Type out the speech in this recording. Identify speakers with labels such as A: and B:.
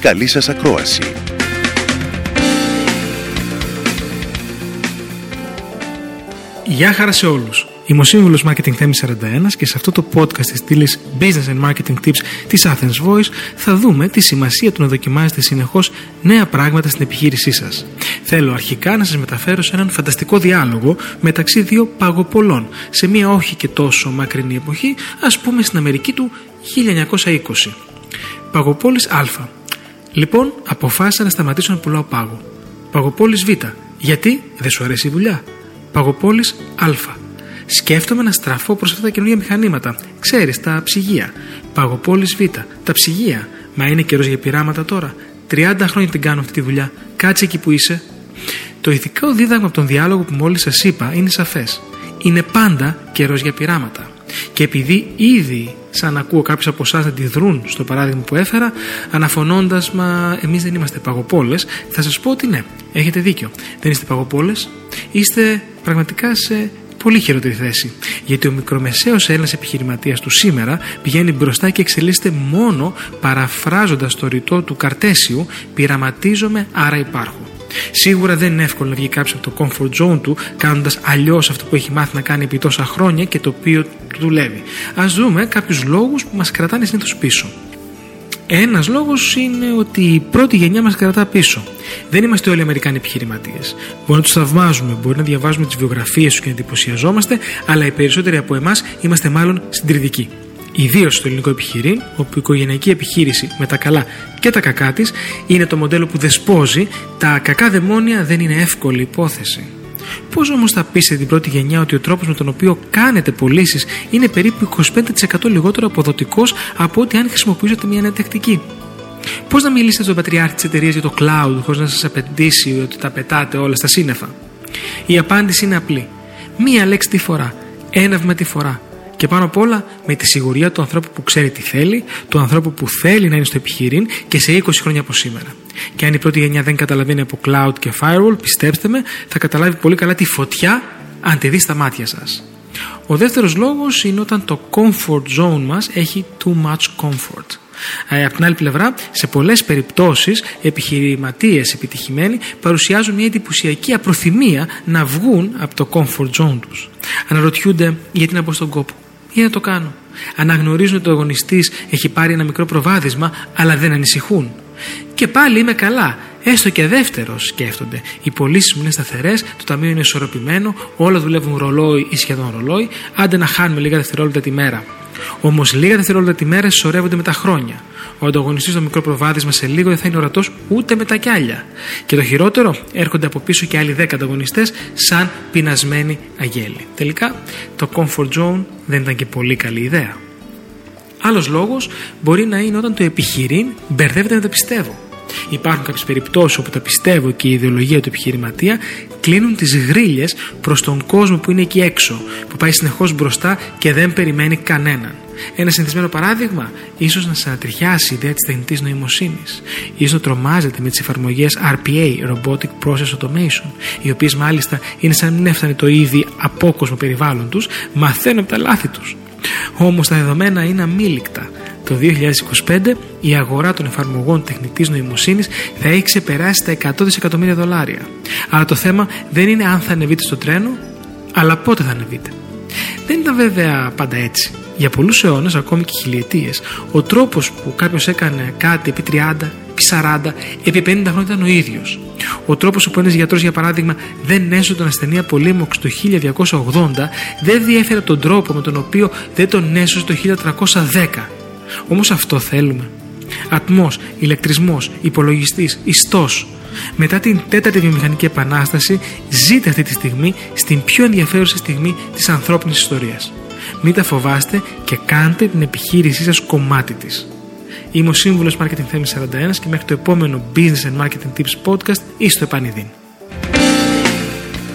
A: Καλή σας ακρόαση!
B: Γεια χαρά σε όλους! Είμαι ο σύμβουλος Marketing Θέμης 41 και σε αυτό το podcast της στήλης Business and Marketing Tips της Athens Voice θα δούμε τη σημασία του να δοκιμάζετε συνεχώς νέα πράγματα στην επιχείρησή σας. Θέλω αρχικά να σας μεταφέρω σε έναν φανταστικό διάλογο μεταξύ δύο παγοπολών σε μια όχι και τόσο μακρινή εποχή, ας πούμε στην Αμερική του 1920. Παγοπόλης Α. Λοιπόν, αποφάσισα να σταματήσω να πουλάω πάγο. Παγοπόλης Β. Γιατί; Δεν σου αρέσει η δουλειά. Παγοπόλης Α σκέφτομαι να στραφώ προς αυτά τα καινούργια μηχανήματα. Ξέρεις, τα ψυγεία. Παγοπόλης Β. Τα ψυγεία. Μα είναι καιρός για πειράματα τώρα. 30 χρόνια την κάνω αυτή τη δουλειά. Κάτσε εκεί που είσαι. Το ηθικό δίδαγμα από τον διάλογο που μόλις σας είπα είναι σαφές. Είναι πάντα καιρός για πειράματα. Και επειδή ήδη σαν ακούω κάποιους από εσάς να αντιδρούν στο παράδειγμα που έφερα, αναφωνώντας, μα εμείς δεν είμαστε παγοπόλες, θα σας πω ότι ναι, έχετε δίκιο. Δεν είστε παγοπόλες, είστε πραγματικά σε πολύ χειρότερη θέση. Γιατί ο μικρομεσαίος Έλληνας επιχειρηματίας του σήμερα πηγαίνει μπροστά και εξελίσσεται μόνο παραφράζοντας το ρητό του Καρτέσιου Πειραματίζομαι, άρα υπάρχω. Σίγουρα δεν είναι εύκολο να βγει κάποιος από το comfort zone του κάνοντας αλλιώς αυτό που έχει μάθει να κάνει επί τόσα χρόνια και το οποίο του δουλεύει. Α δούμε κάποιους λόγους που μας κρατάνε συνήθως πίσω. Ένας λόγος είναι ότι η πρώτη γενιά μας κρατά πίσω. Δεν είμαστε όλοι Αμερικάνοι επιχειρηματίες. Μπορεί να τους θαυμάζουμε, μπορεί να διαβάζουμε τις βιογραφίες τους και να εντυπωσιαζόμαστε, αλλά οι περισσότεροι από εμάς είμαστε μάλλον συντηρητικοί. Ιδίως στο ελληνικό επιχειρήν, όπου η οικογενειακή επιχείρηση με τα καλά και τα κακά της είναι το μοντέλο που δεσπόζει, τα κακά δαιμόνια δεν είναι εύκολη υπόθεση. Πώς όμως θα πείσετε την πρώτη γενιά ότι ο τρόπος με τον οποίο κάνετε πωλήσεις είναι περίπου 25% λιγότερο αποδοτικός από ότι αν χρησιμοποιήσετε μια νέα τακτική; Πώς να μιλήσετε στον πατριάρχη της εταιρείας για το cloud χωρίς να σας απαιτήσει ότι τα πετάτε όλα στα σύννεφα; Η απάντηση είναι απλή. Μία λέξη τη φορά. Ένα βήμα τη φορά. Και πάνω απ' όλα με τη σιγουριά του ανθρώπου που ξέρει τι θέλει, του ανθρώπου που θέλει να είναι στο επιχειρήν και σε 20 χρόνια από σήμερα. Και αν η πρώτη γενιά δεν καταλαβαίνει από cloud και firewall, πιστέψτε με, θα καταλάβει πολύ καλά τη φωτιά αν τη δεις στα μάτια σας. Ο δεύτερος λόγος είναι όταν το comfort zone μας έχει too much comfort. Ε, από την άλλη πλευρά, σε πολλές περιπτώσεις, επιχειρηματίες επιτυχημένοι παρουσιάζουν μια εντυπωσιακή απροθυμία να βγουν από το comfort zone τους. Αναρωτιούνται γιατί να μπω στον κόπο; Ή να το κάνω. Αναγνωρίζουν ότι ο αγωνιστής έχει πάρει ένα μικρό προβάδισμα, αλλά δεν ανησυχούν. Και πάλι είμαι καλά. Έστω και δεύτερος σκέφτονται. Οι πωλήσεις μου είναι σταθερές, το ταμείο είναι ισορροπημένο, όλα δουλεύουν ρολόι ή σχεδόν ρολόι, άντε να χάνουμε λίγα δευτερόλεπτα τη μέρα. Όμως λίγα δευτερόλεπτα τη μέρα συσσωρεύονται με τα χρόνια. Ο ανταγωνιστής στο μικρό προβάδισμα σε λίγο δεν θα είναι ορατός ούτε με τα κιάλια. Και το χειρότερο, έρχονται από πίσω και άλλοι 10 ανταγωνιστές σαν πεινασμένοι αγέλοι. Τελικά, το comfort zone δεν ήταν και πολύ καλή ιδέα. Άλλος λόγος μπορεί να είναι όταν το επιχειρήν μπερδεύεται με τα πιστεύω. Υπάρχουν κάποιες περιπτώσεις όπου τα πιστεύω και η ιδεολογία του επιχειρηματία κλείνουν τις γρίλες προς τον κόσμο που είναι εκεί έξω, που πάει συνεχώς μπροστά και δεν περιμένει κανέναν. Ένα συνηθισμένο παράδειγμα, ίσως να σα ανατριχιάσει η ιδέα της τεχνητής νοημοσύνης, ίσως να τρομάζετε με τις εφαρμογές RPA, Robotic Process Automation, οι οποίες μάλιστα είναι σαν να μην έφτανε το ήδη απόκοσμο περιβάλλον τους, μαθαίνουν από τα λάθη τους. Όμως τα δεδομένα είναι αμήλικτα. Το 2025 η αγορά των εφαρμογών τεχνητής νοημοσύνης θα έχει ξεπεράσει τα 100 δισεκατομμύρια δολάρια. Αλλά το θέμα δεν είναι αν θα ανεβείτε στο τρένο, αλλά πότε θα ανεβείτε. Δεν ήταν βέβαια πάντα έτσι. Για πολλούς αιώνες, ακόμη και χιλιετίες, ο τρόπος που κάποιος έκανε κάτι επί 30, επί 40, επί 50 χρόνια ήταν ο ίδιος. Ο τρόπος που ένας γιατρός, για παράδειγμα, δεν έσωσε τον ασθενή από λίμωξ το 1280, δεν διέφερε από τον τρόπο με τον οποίο δεν τον έσωσε το 1310. Όμως αυτό θέλουμε. Ατμός, ηλεκτρισμός, υπολογιστής, ιστός. Μετά την τέταρτη βιομηχανική επανάσταση, ζείτε αυτή τη στιγμή στην πιο ενδιαφέρουσα στιγμή της ανθρώπινης ιστορίας. Μην τα φοβάστε και κάντε την επιχείρησή σας κομμάτι της. Είμαι ο σύμβουλος Marketing Θέμης 41 και μέχρι το επόμενο Business and Marketing Tips podcast ή στο επανειδήν.